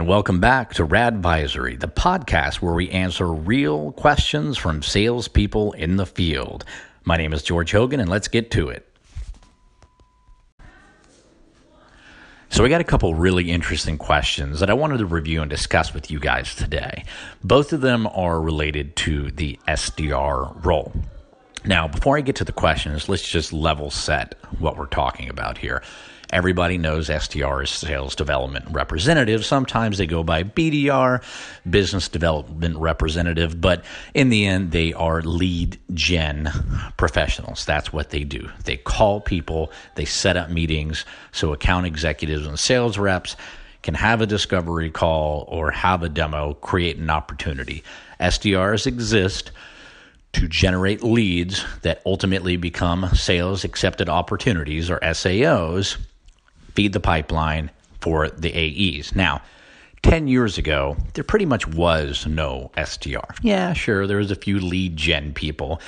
and welcome back to Radvisory, the podcast where we answer real questions from salespeople in the field. My name is George Hogan, and let's get to it. So, we got a couple really interesting questions that I wanted to review and discuss with you guys today. Both of them are related to the SDR role. Now, before I get to the questions, let's just level set what we're talking about here. Everybody knows SDR is sales development representative. Sometimes they go by BDR, business development representative, but in the end, they are lead gen professionals. That's what they do. They call people, they set up meetings so account executives and sales reps can have a discovery call or have a demo, create an opportunity. SDRs exist to generate leads that ultimately become sales accepted opportunities or SAOs feed the pipeline for the AEs. Now, 10 years ago, there pretty much was no SDR. Yeah, sure, there was a few lead gen people.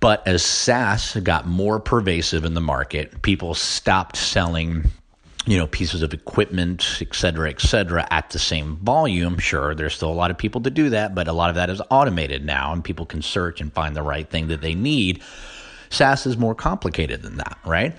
But as SaaS got more pervasive in the market, people stopped selling you know pieces of equipment et cetera et cetera at the same volume sure there's still a lot of people to do that but a lot of that is automated now and people can search and find the right thing that they need saas is more complicated than that right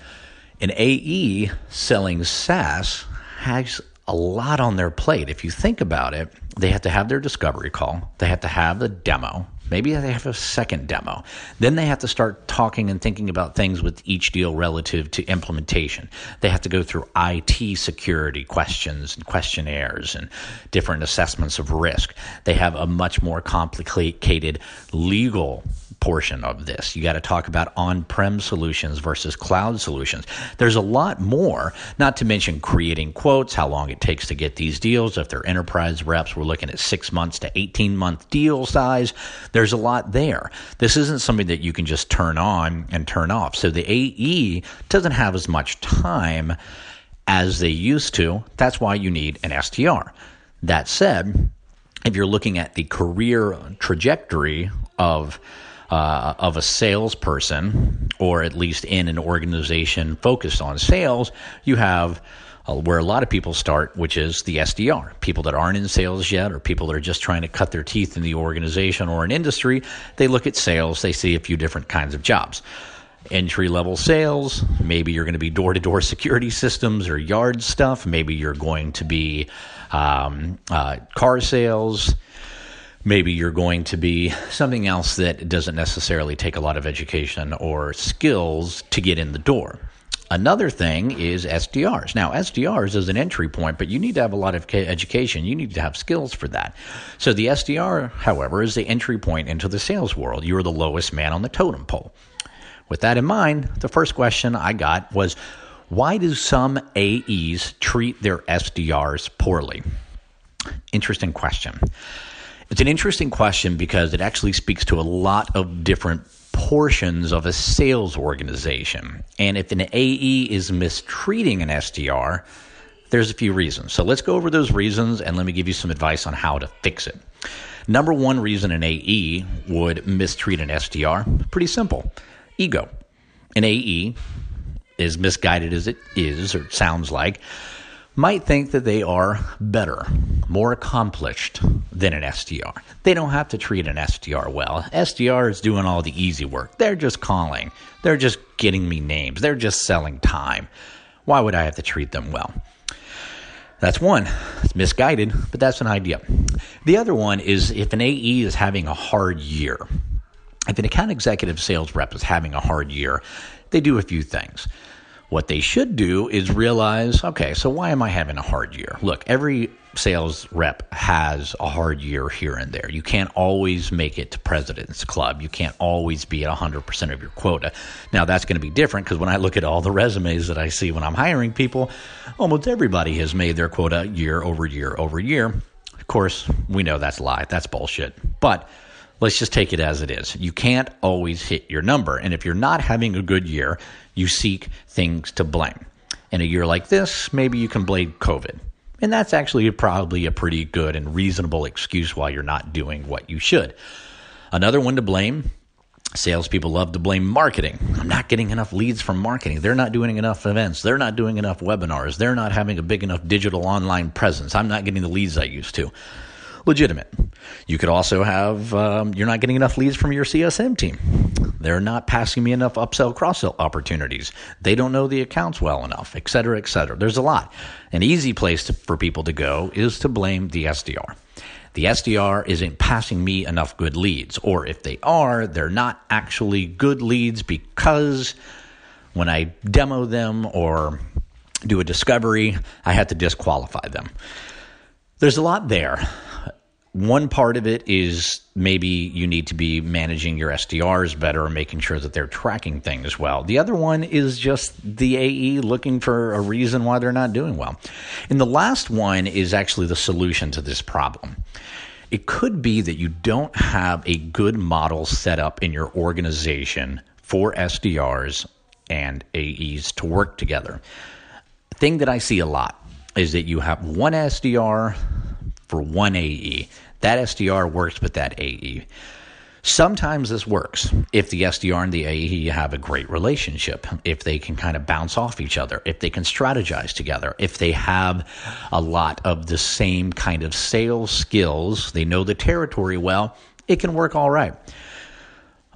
an AE selling SaaS has a lot on their plate. If you think about it, they have to have their discovery call, they have to have the demo, maybe they have a second demo. Then they have to start talking and thinking about things with each deal relative to implementation. They have to go through IT security questions and questionnaires and different assessments of risk. They have a much more complicated legal portion of this. You got to talk about on prem solutions versus cloud solutions. There's a lot more, not to mention creating quotes, how long it takes to get these deals. If they're enterprise reps, we're looking at six months to 18 month deal size. There's a lot there. This isn't something that you can just turn on and turn off. So the AE doesn't have as much time as they used to. That's why you need an SDR. That said, if you're looking at the career trajectory of uh, of a salesperson, or at least in an organization focused on sales, you have uh, where a lot of people start, which is the SDR. People that aren't in sales yet, or people that are just trying to cut their teeth in the organization or an industry, they look at sales, they see a few different kinds of jobs. Entry level sales, maybe you're going to be door to door security systems or yard stuff, maybe you're going to be um, uh, car sales maybe you're going to be something else that doesn't necessarily take a lot of education or skills to get in the door. Another thing is SDRs. Now, SDRs is an entry point, but you need to have a lot of education. You need to have skills for that. So, the SDR, however, is the entry point into the sales world. You're the lowest man on the totem pole. With that in mind, the first question I got was why do some AEs treat their SDRs poorly? Interesting question. It's an interesting question because it actually speaks to a lot of different portions of a sales organization. And if an AE is mistreating an SDR, there's a few reasons. So let's go over those reasons and let me give you some advice on how to fix it. Number one reason an AE would mistreat an SDR, pretty simple ego. An AE, as misguided as it is or sounds like, might think that they are better, more accomplished than an SDR. They don't have to treat an SDR well. SDR is doing all the easy work. They're just calling, they're just getting me names, they're just selling time. Why would I have to treat them well? That's one. It's misguided, but that's an idea. The other one is if an AE is having a hard year, if an account executive sales rep is having a hard year, they do a few things. What they should do is realize, okay, so why am I having a hard year? Look, every sales rep has a hard year here and there. You can't always make it to President's Club. You can't always be at 100% of your quota. Now, that's going to be different because when I look at all the resumes that I see when I'm hiring people, almost everybody has made their quota year over year over year. Of course, we know that's a lie. That's bullshit. But let's just take it as it is. You can't always hit your number. And if you're not having a good year, you seek things to blame. In a year like this, maybe you can blame COVID. And that's actually probably a pretty good and reasonable excuse why you're not doing what you should. Another one to blame Salespeople love to blame marketing. I'm not getting enough leads from marketing. They're not doing enough events. They're not doing enough webinars. They're not having a big enough digital online presence. I'm not getting the leads I used to. Legitimate. You could also have, um, you're not getting enough leads from your CSM team. They're not passing me enough upsell, cross sell opportunities. They don't know the accounts well enough, et cetera, et cetera. There's a lot. An easy place to, for people to go is to blame the SDR the SDR isn't passing me enough good leads. Or if they are, they're not actually good leads because when I demo them or do a discovery, I had to disqualify them. There's a lot there. One part of it is maybe you need to be managing your SDRs better, and making sure that they're tracking things well. The other one is just the AE looking for a reason why they're not doing well. And the last one is actually the solution to this problem. It could be that you don't have a good model set up in your organization for SDRs and AEs to work together. The thing that I see a lot is that you have one SDR for one AE. That SDR works with that AE. Sometimes this works if the SDR and the AE have a great relationship, if they can kind of bounce off each other, if they can strategize together, if they have a lot of the same kind of sales skills, they know the territory well, it can work all right.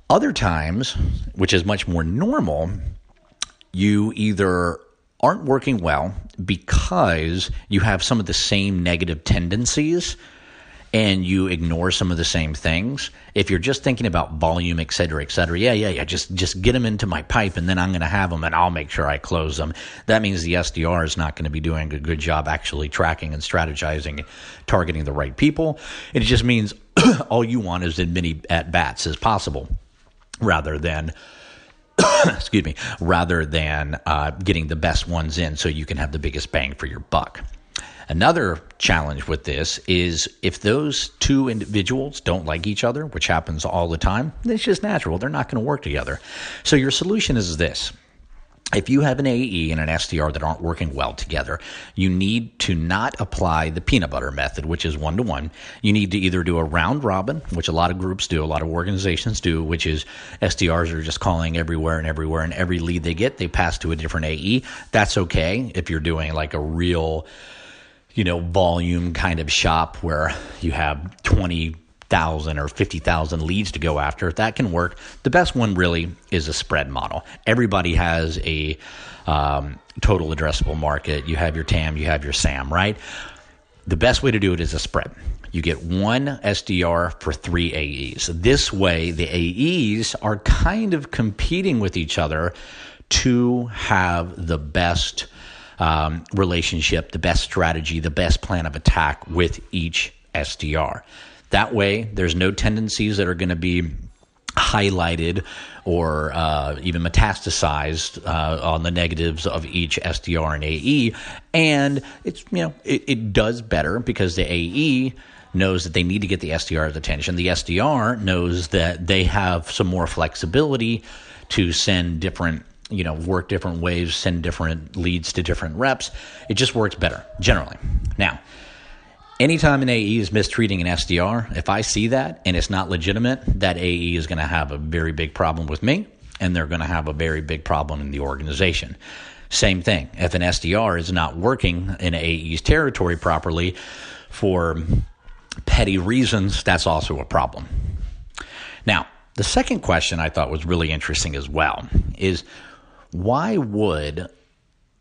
Other times, which is much more normal, you either aren't working well because you have some of the same negative tendencies and you ignore some of the same things, if you're just thinking about volume, et cetera, et cetera, yeah, yeah, yeah, just just get them into my pipe, and then I'm going to have them, and I'll make sure I close them. That means the SDR is not going to be doing a good job actually tracking and strategizing, targeting the right people. It just means all you want is as many at bats as possible, rather than. excuse me, rather than uh, getting the best ones in so you can have the biggest bang for your buck. Another challenge with this is if those two individuals don't like each other, which happens all the time, it's just natural. They're not going to work together. So your solution is this. If you have an AE and an SDR that aren't working well together, you need to not apply the peanut butter method, which is one to one. You need to either do a round robin, which a lot of groups do, a lot of organizations do, which is SDRs are just calling everywhere and everywhere, and every lead they get, they pass to a different AE. That's okay if you're doing like a real you know, volume kind of shop where you have 20,000 or 50,000 leads to go after, that can work. The best one really is a spread model. Everybody has a um, total addressable market. You have your TAM, you have your SAM, right? The best way to do it is a spread. You get one SDR for three AEs. This way, the AEs are kind of competing with each other to have the best um, relationship, the best strategy, the best plan of attack with each SDR. That way, there's no tendencies that are going to be highlighted or uh, even metastasized uh, on the negatives of each SDR and AE. And it's you know it, it, does better because the AE knows that they need to get the SDR's attention. The SDR knows that they have some more flexibility to send different you know, work different ways, send different leads to different reps. It just works better generally. Now, anytime an AE is mistreating an SDR, if I see that and it's not legitimate, that AE is going to have a very big problem with me and they're going to have a very big problem in the organization. Same thing. If an SDR is not working in AE's territory properly for petty reasons, that's also a problem. Now, the second question I thought was really interesting as well is why would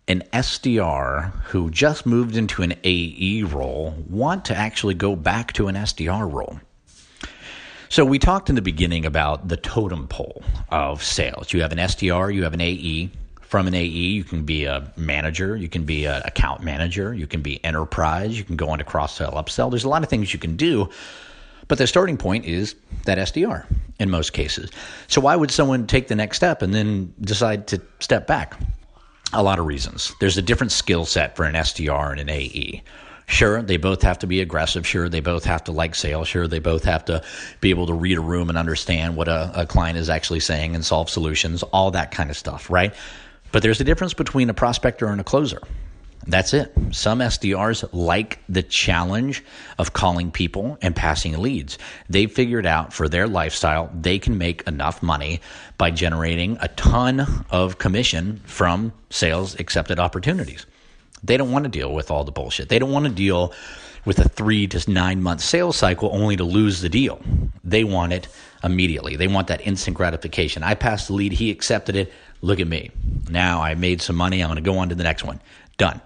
an SDR who just moved into an AE role want to actually go back to an SDR role? So, we talked in the beginning about the totem pole of sales. You have an SDR, you have an AE. From an AE, you can be a manager, you can be an account manager, you can be enterprise, you can go on to cross sell, upsell. There's a lot of things you can do but the starting point is that SDR in most cases. So why would someone take the next step and then decide to step back? A lot of reasons. There's a different skill set for an SDR and an AE. Sure, they both have to be aggressive. Sure, they both have to like sales. Sure, they both have to be able to read a room and understand what a, a client is actually saying and solve solutions, all that kind of stuff, right? But there's a difference between a prospector and a closer. That's it. Some SDRs like the challenge of calling people and passing leads. They figured out for their lifestyle, they can make enough money by generating a ton of commission from sales accepted opportunities. They don't want to deal with all the bullshit. They don't want to deal with a three to nine month sales cycle only to lose the deal. They want it immediately. They want that instant gratification. I passed the lead, he accepted it. Look at me. Now I made some money. I'm going to go on to the next one. Done.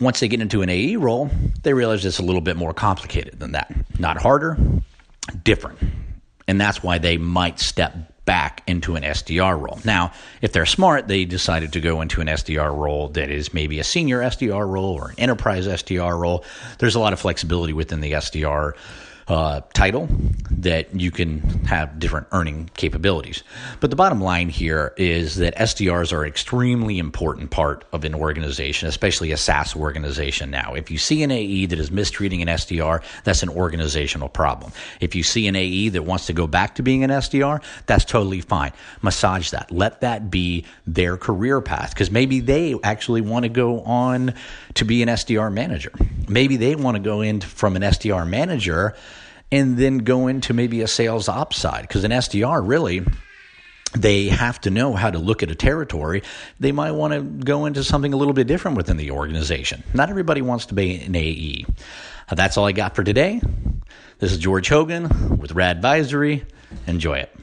Once they get into an AE role, they realize it's a little bit more complicated than that. Not harder, different. And that's why they might step back into an SDR role. Now, if they're smart, they decided to go into an SDR role that is maybe a senior SDR role or an enterprise SDR role. There's a lot of flexibility within the SDR uh, title that you can have different earning capabilities. But the bottom line here is that SDRs are an extremely important part of an organization, especially a SaaS organization now. If you see an AE that is mistreating an SDR, that's an organizational problem. If you see an AE that wants to go back to being an SDR, that's totally fine. Massage that. Let that be their career path because maybe they actually want to go on to be an SDR manager. Maybe they want to go in from an SDR manager and then go into maybe a sales ops side because an SDR really they have to know how to look at a territory. They might want to go into something a little bit different within the organization. Not everybody wants to be an AE. That's all I got for today. This is George Hogan with Rad Advisory. Enjoy it.